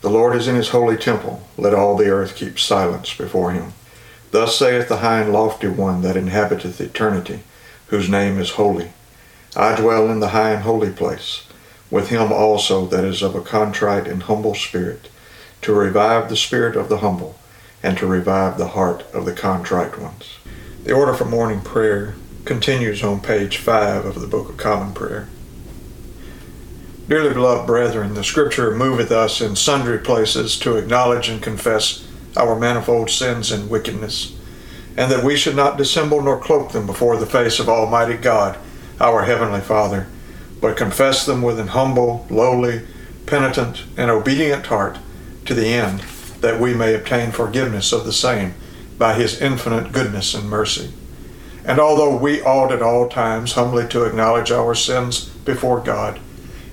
The Lord is in his holy temple. Let all the earth keep silence before him. Thus saith the high and lofty one that inhabiteth eternity, whose name is holy. I dwell in the high and holy place, with him also that is of a contrite and humble spirit, to revive the spirit of the humble, and to revive the heart of the contrite ones. The order for morning prayer continues on page 5 of the Book of Common Prayer. Dearly beloved brethren, the Scripture moveth us in sundry places to acknowledge and confess our manifold sins and wickedness, and that we should not dissemble nor cloak them before the face of Almighty God, our Heavenly Father, but confess them with an humble, lowly, penitent, and obedient heart to the end that we may obtain forgiveness of the same by His infinite goodness and mercy. And although we ought at all times humbly to acknowledge our sins before God,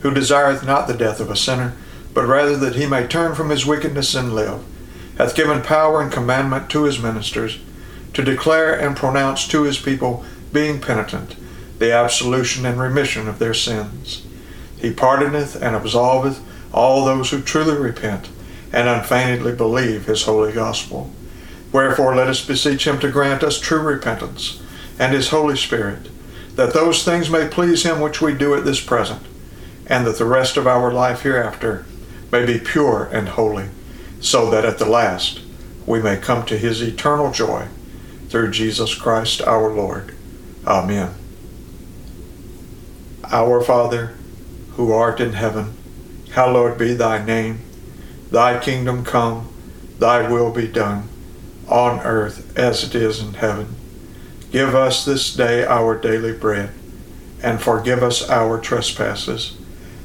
who desireth not the death of a sinner, but rather that he may turn from his wickedness and live, hath given power and commandment to his ministers to declare and pronounce to his people, being penitent, the absolution and remission of their sins. He pardoneth and absolveth all those who truly repent and unfeignedly believe his holy gospel. Wherefore let us beseech him to grant us true repentance and his Holy Spirit, that those things may please him which we do at this present, and that the rest of our life hereafter may be pure and holy, so that at the last we may come to his eternal joy through Jesus Christ our Lord. Amen. Our Father, who art in heaven, hallowed be thy name. Thy kingdom come, thy will be done on earth as it is in heaven. Give us this day our daily bread, and forgive us our trespasses,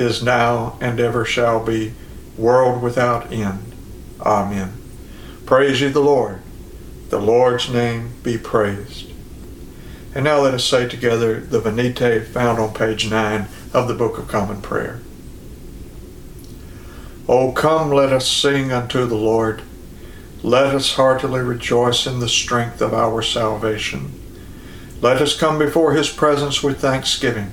is now, and ever shall be, world without end. Amen. Praise ye the Lord. The Lord's name be praised. And now let us say together the Venite found on page 9 of the Book of Common Prayer. O come, let us sing unto the Lord. Let us heartily rejoice in the strength of our salvation. Let us come before his presence with thanksgiving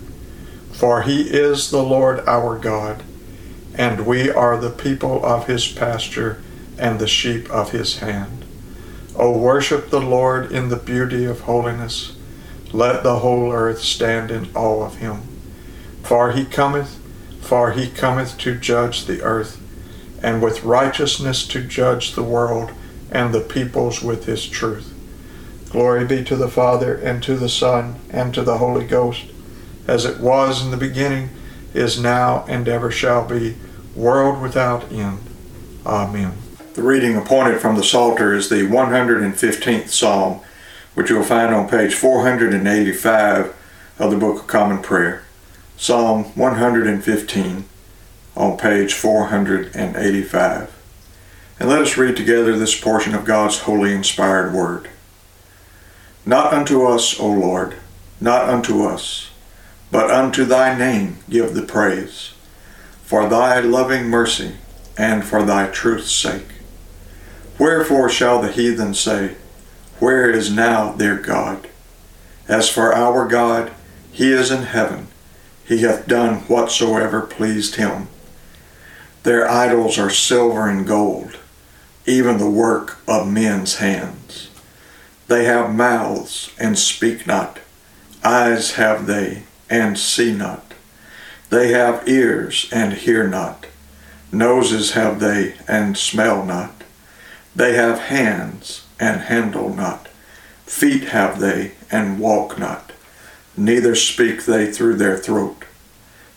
For he is the Lord our God. and we are the people of his pasture and the sheep of his hand. O worship the Lord in the beauty of holiness. Let the whole earth stand in awe of him. For he cometh, for he cometh to judge the earth, and with righteousness to judge the world and the peoples with his truth. Glory be to the Father, and to the Son, and to the Holy Ghost, as it was in the beginning, is now, and ever shall be, world without end. Amen. The reading appointed from the Psalter is the 115th Psalm, which you will find on page 485 of the Book of Common Prayer. Psalm 115 on page 485. And let us read together this portion of God's holy inspired word. Not unto us, O Lord, not unto us, but unto thy name give the praise, for thy loving mercy and for thy truth's sake. Wherefore shall the heathen say, Where is now their God? As for our God, he is in heaven. He hath done whatsoever pleased him. Their idols are silver and gold, even the work of men's hands. They have mouths and speak not, eyes have they and see not. They have ears and hear not, noses have they and smell not. They have hands and handle not, feet have they and walk not, neither speak they through their throat.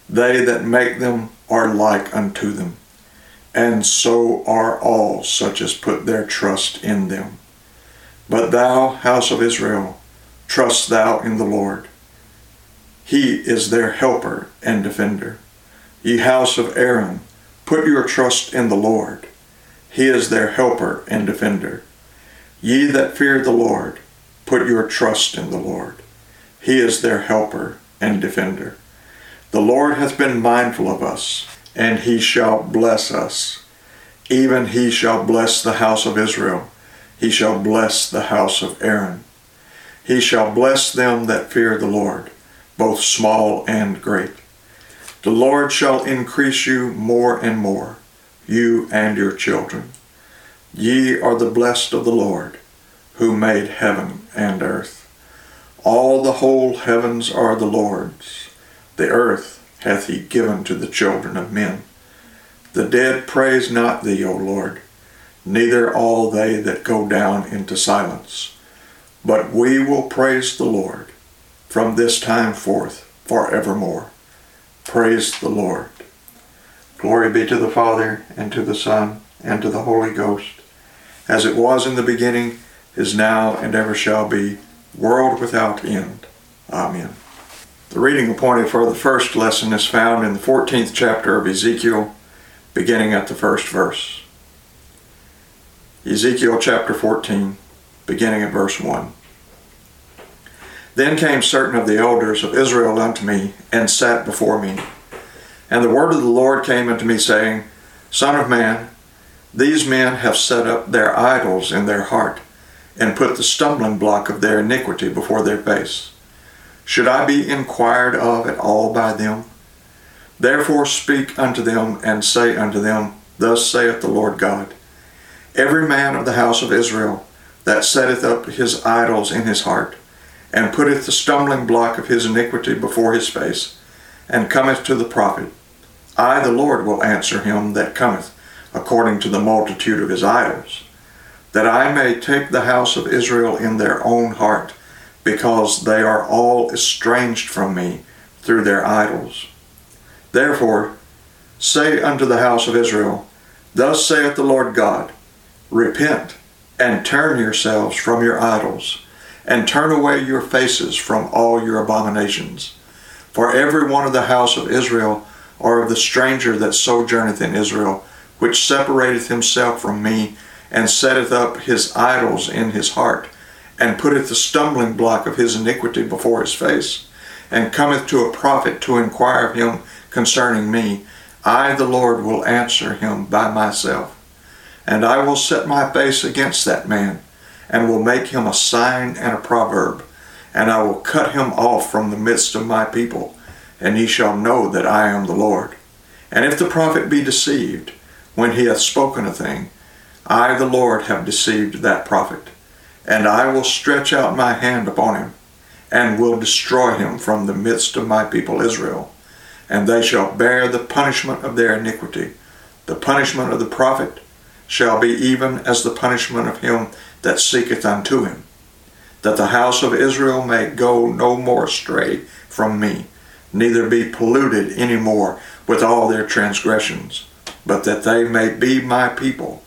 They that make them are like unto them, and so are all such as put their trust in them. But thou, house of Israel, trust thou in the Lord. He is their helper and defender. Ye house of Aaron, put your trust in the Lord. He is their helper and defender. Ye that fear the Lord, put your trust in the Lord. He is their helper and defender. The Lord hath been mindful of us, and he shall bless us. Even he shall bless the house of Israel. He shall bless the house of Aaron. He shall bless them that fear the Lord, both small and great. The Lord shall increase you more and more you and your children. Ye are the blessed of the Lord, who made heaven and earth. All the whole heavens are the Lord's, the earth hath he given to the children of men. The dead praise not thee, O Lord, neither all they that go down into silence. But we will praise the Lord from this time forth forevermore. Praise the Lord. Glory be to the Father, and to the Son, and to the Holy Ghost, as it was in the beginning, is now, and ever shall be, world without end. Amen. The reading appointed for the first lesson is found in the 14th chapter of Ezekiel, beginning at the first verse. Ezekiel chapter 14, beginning at verse 1. Then came certain of the elders of Israel unto me, and sat before me. And the word of the Lord came unto me, saying, Son of man, these men have set up their idols in their heart, and put the stumbling block of their iniquity before their face. Should I be inquired of at all by them? Therefore speak unto them, and say unto them, Thus saith the Lord God Every man of the house of Israel that setteth up his idols in his heart, and putteth the stumbling block of his iniquity before his face, and cometh to the prophet, I, the Lord, will answer him that cometh according to the multitude of his idols, that I may take the house of Israel in their own heart, because they are all estranged from me through their idols. Therefore, say unto the house of Israel, Thus saith the Lord God, Repent, and turn yourselves from your idols, and turn away your faces from all your abominations. For every one of the house of Israel, or of the stranger that sojourneth in Israel, which separateth himself from me, and setteth up his idols in his heart, and putteth the stumbling block of his iniquity before his face, and cometh to a prophet to inquire of him concerning me, I, the Lord, will answer him by myself. And I will set my face against that man, and will make him a sign and a proverb and I will cut him off from the midst of my people, and he shall know that I am the Lord. And if the prophet be deceived, when he hath spoken a thing, I, the Lord, have deceived that prophet, and I will stretch out my hand upon him, and will destroy him from the midst of my people Israel. And they shall bear the punishment of their iniquity. The punishment of the prophet shall be even as the punishment of him that seeketh unto him, that the house of Israel may go no more astray from me, neither be polluted any more with all their transgressions, but that they may be my people,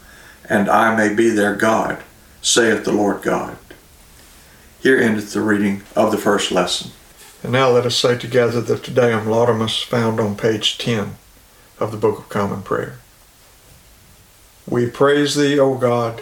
and I may be their God, saith the Lord God. Here endeth the reading of the first lesson. And now let us say together the Te Deum Laudamus found on page 10 of the Book of Common Prayer. We praise thee, O God,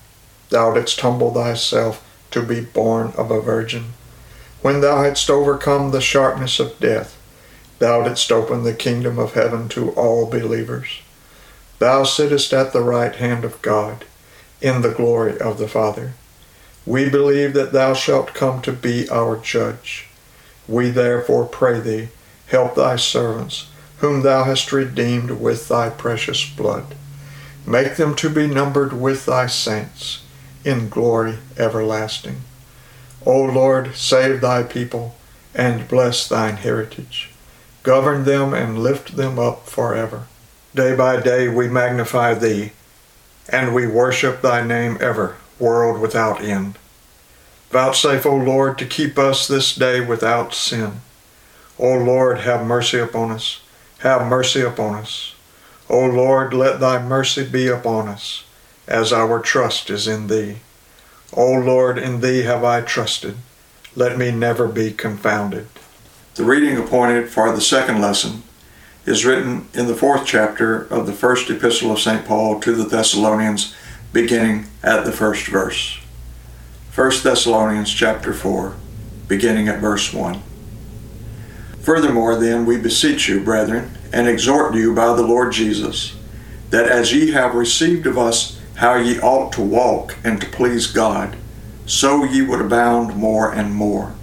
thou didst humble thyself to be born of a virgin. When thou hadst overcome the sharpness of death, Thou didst open the kingdom of heaven to all believers. Thou sittest at the right hand of God, in the glory of the Father. We believe that thou shalt come to be our judge. We therefore pray thee, help thy servants, whom thou hast redeemed with thy precious blood. Make them to be numbered with thy saints in glory everlasting. O Lord, save thy people and bless thine heritage. Govern them and lift them up forever. Day by day we magnify thee, and we worship thy name ever, world without end. Vouchsafe, O Lord, to keep us this day without sin. O Lord, have mercy upon us. Have mercy upon us. O Lord, let thy mercy be upon us, as our trust is in thee. O Lord, in thee have I trusted. Let me never be confounded. The reading appointed for the second lesson is written in the fourth chapter of the first epistle of St. Paul to the Thessalonians, beginning at the first verse. 1 Thessalonians chapter 4, beginning at verse 1. Furthermore, then, we beseech you, brethren, and exhort you by the Lord Jesus, that as ye have received of us how ye ought to walk and to please God, so ye would abound more and more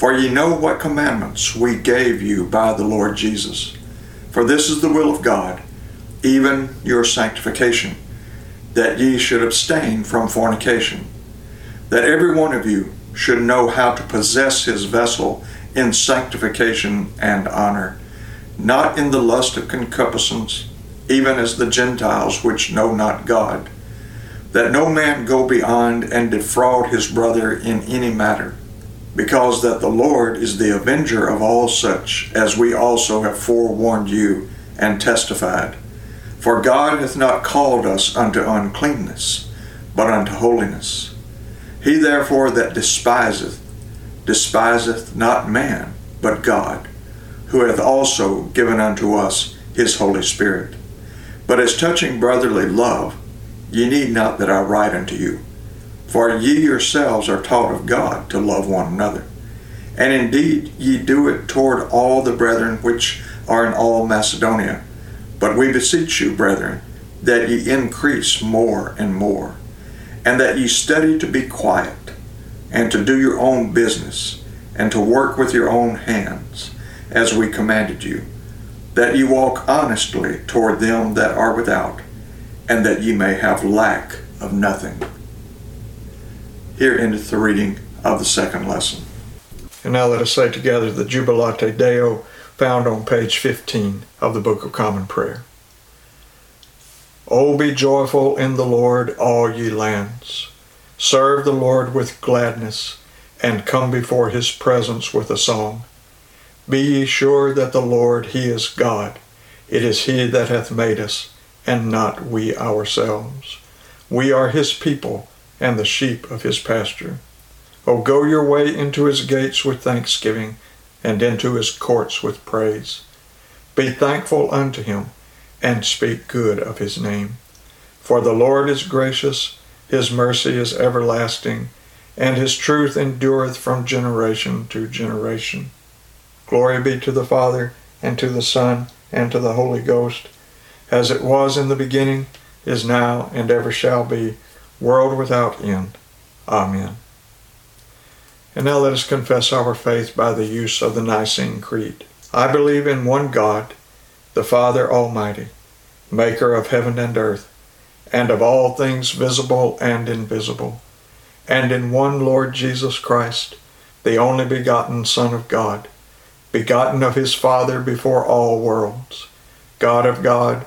for ye know what commandments we gave you by the Lord Jesus. For this is the will of God, even your sanctification, that ye should abstain from fornication, that every one of you should know how to possess his vessel in sanctification and honor, not in the lust of concupiscence, even as the Gentiles which know not God, that no man go beyond and defraud his brother in any matter because that the Lord is the avenger of all such, as we also have forewarned you and testified. For God hath not called us unto uncleanness, but unto holiness. He therefore that despiseth, despiseth not man, but God, who hath also given unto us his Holy Spirit. But as touching brotherly love, ye need not that I write unto you for ye yourselves are taught of God to love one another. And indeed ye do it toward all the brethren which are in all Macedonia. But we beseech you, brethren, that ye increase more and more, and that ye study to be quiet, and to do your own business, and to work with your own hands, as we commanded you, that ye walk honestly toward them that are without, and that ye may have lack of nothing. Here endeth the reading of the second lesson. And now let us say together the Jubilate Deo found on page 15 of the Book of Common Prayer. O be joyful in the Lord, all ye lands. Serve the Lord with gladness, and come before his presence with a song. Be ye sure that the Lord, he is God. It is he that hath made us, and not we ourselves. We are his people, and the sheep of his pasture. O go your way into his gates with thanksgiving and into his courts with praise. Be thankful unto him, and speak good of his name. For the Lord is gracious, his mercy is everlasting, and his truth endureth from generation to generation. Glory be to the Father, and to the Son, and to the Holy Ghost, as it was in the beginning, is now, and ever shall be, world without end. Amen. And now let us confess our faith by the use of the Nicene Creed. I believe in one God, the Father Almighty, maker of heaven and earth, and of all things visible and invisible, and in one Lord Jesus Christ, the only begotten Son of God, begotten of his Father before all worlds, God of God,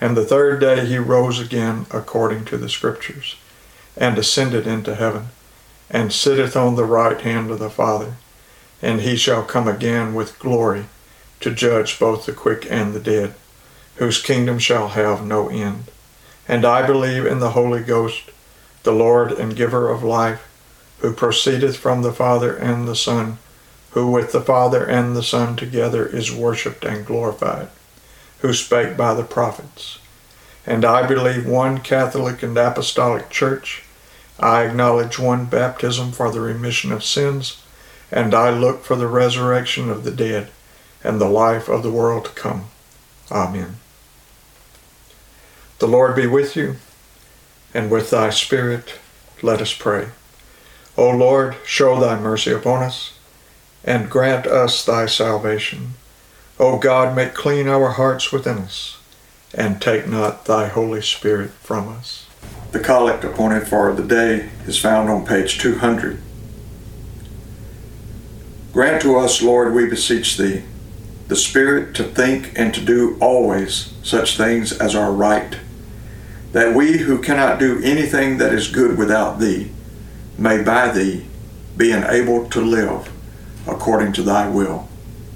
And the third day he rose again according to the Scriptures, and ascended into heaven and sitteth on the right hand of the Father, and he shall come again with glory to judge both the quick and the dead, whose kingdom shall have no end. And I believe in the Holy Ghost, the Lord and giver of life, who proceedeth from the Father and the Son, who with the Father and the Son together is worshipped and glorified, who spake by the prophets. And I believe one Catholic and Apostolic Church, I acknowledge one baptism for the remission of sins, and I look for the resurrection of the dead and the life of the world to come. Amen. The Lord be with you, and with thy spirit let us pray. O Lord, show thy mercy upon us, and grant us thy salvation. O God, make clean our hearts within us, and take not thy Holy Spirit from us. The collect appointed for the day is found on page 200. Grant to us, Lord, we beseech thee, the Spirit to think and to do always such things as are right, that we who cannot do anything that is good without thee may by thee be enabled to live according to thy will.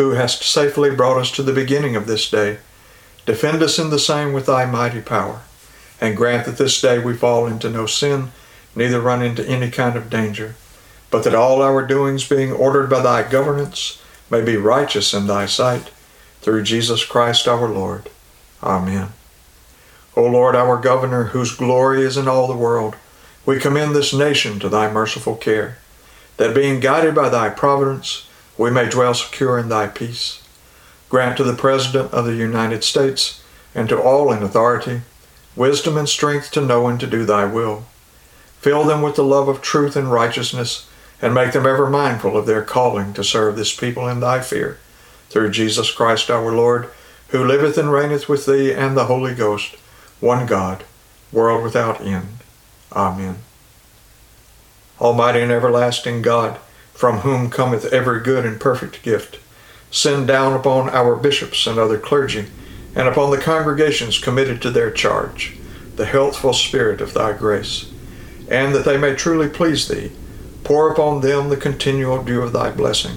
who hast safely brought us to the beginning of this day, defend us in the same with thy mighty power and grant that this day we fall into no sin, neither run into any kind of danger, but that all our doings, being ordered by thy governance, may be righteous in thy sight, through Jesus Christ our Lord. Amen. O Lord, our governor, whose glory is in all the world, we commend this nation to thy merciful care, that being guided by thy providence, we may dwell secure in thy peace. Grant to the President of the United States and to all in authority wisdom and strength to know and to do thy will. Fill them with the love of truth and righteousness, and make them ever mindful of their calling to serve this people in thy fear. Through Jesus Christ our Lord, who liveth and reigneth with thee and the Holy Ghost, one God, world without end. Amen. Almighty and everlasting God, from whom cometh every good and perfect gift, send down upon our bishops and other clergy and upon the congregations committed to their charge, the healthful spirit of thy grace, and that they may truly please thee, pour upon them the continual dew of thy blessing.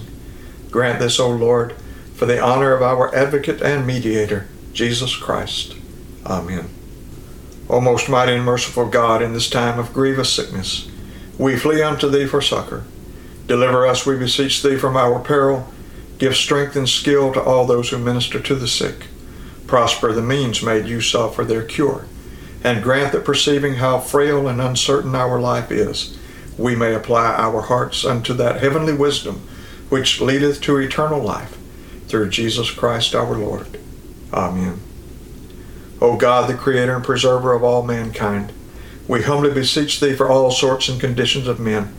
Grant this, O Lord, for the honor of our advocate and mediator, Jesus Christ. Amen. O most mighty and merciful God, in this time of grievous sickness, we flee unto thee for succor. Deliver us, we beseech thee, from our peril. Give strength and skill to all those who minister to the sick. Prosper the means made use of for their cure. And grant that perceiving how frail and uncertain our life is, we may apply our hearts unto that heavenly wisdom which leadeth to eternal life, through Jesus Christ our Lord. Amen. O God, the Creator and Preserver of all mankind, we humbly beseech Thee for all sorts and conditions of men,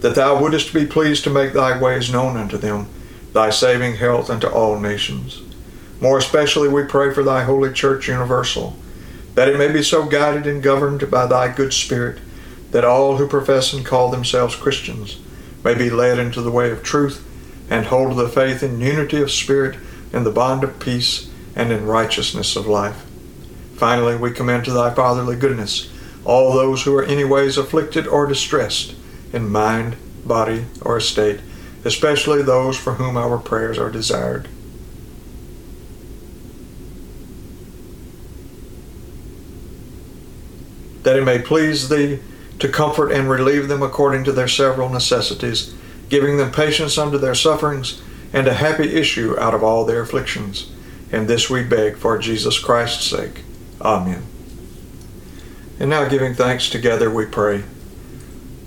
that Thou wouldest be pleased to make Thy ways known unto them, Thy saving health unto all nations. More especially we pray for Thy holy Church universal, that it may be so guided and governed by Thy good Spirit, that all who profess and call themselves Christians may be led into the way of truth and hold the faith in unity of spirit, in the bond of peace, and in righteousness of life. Finally, we commend to thy fatherly goodness all those who are any ways afflicted or distressed in mind, body, or estate, especially those for whom our prayers are desired. That it may please thee to comfort and relieve them according to their several necessities giving them patience under their sufferings, and a happy issue out of all their afflictions. And this we beg for Jesus Christ's sake. Amen. And now, giving thanks together, we pray.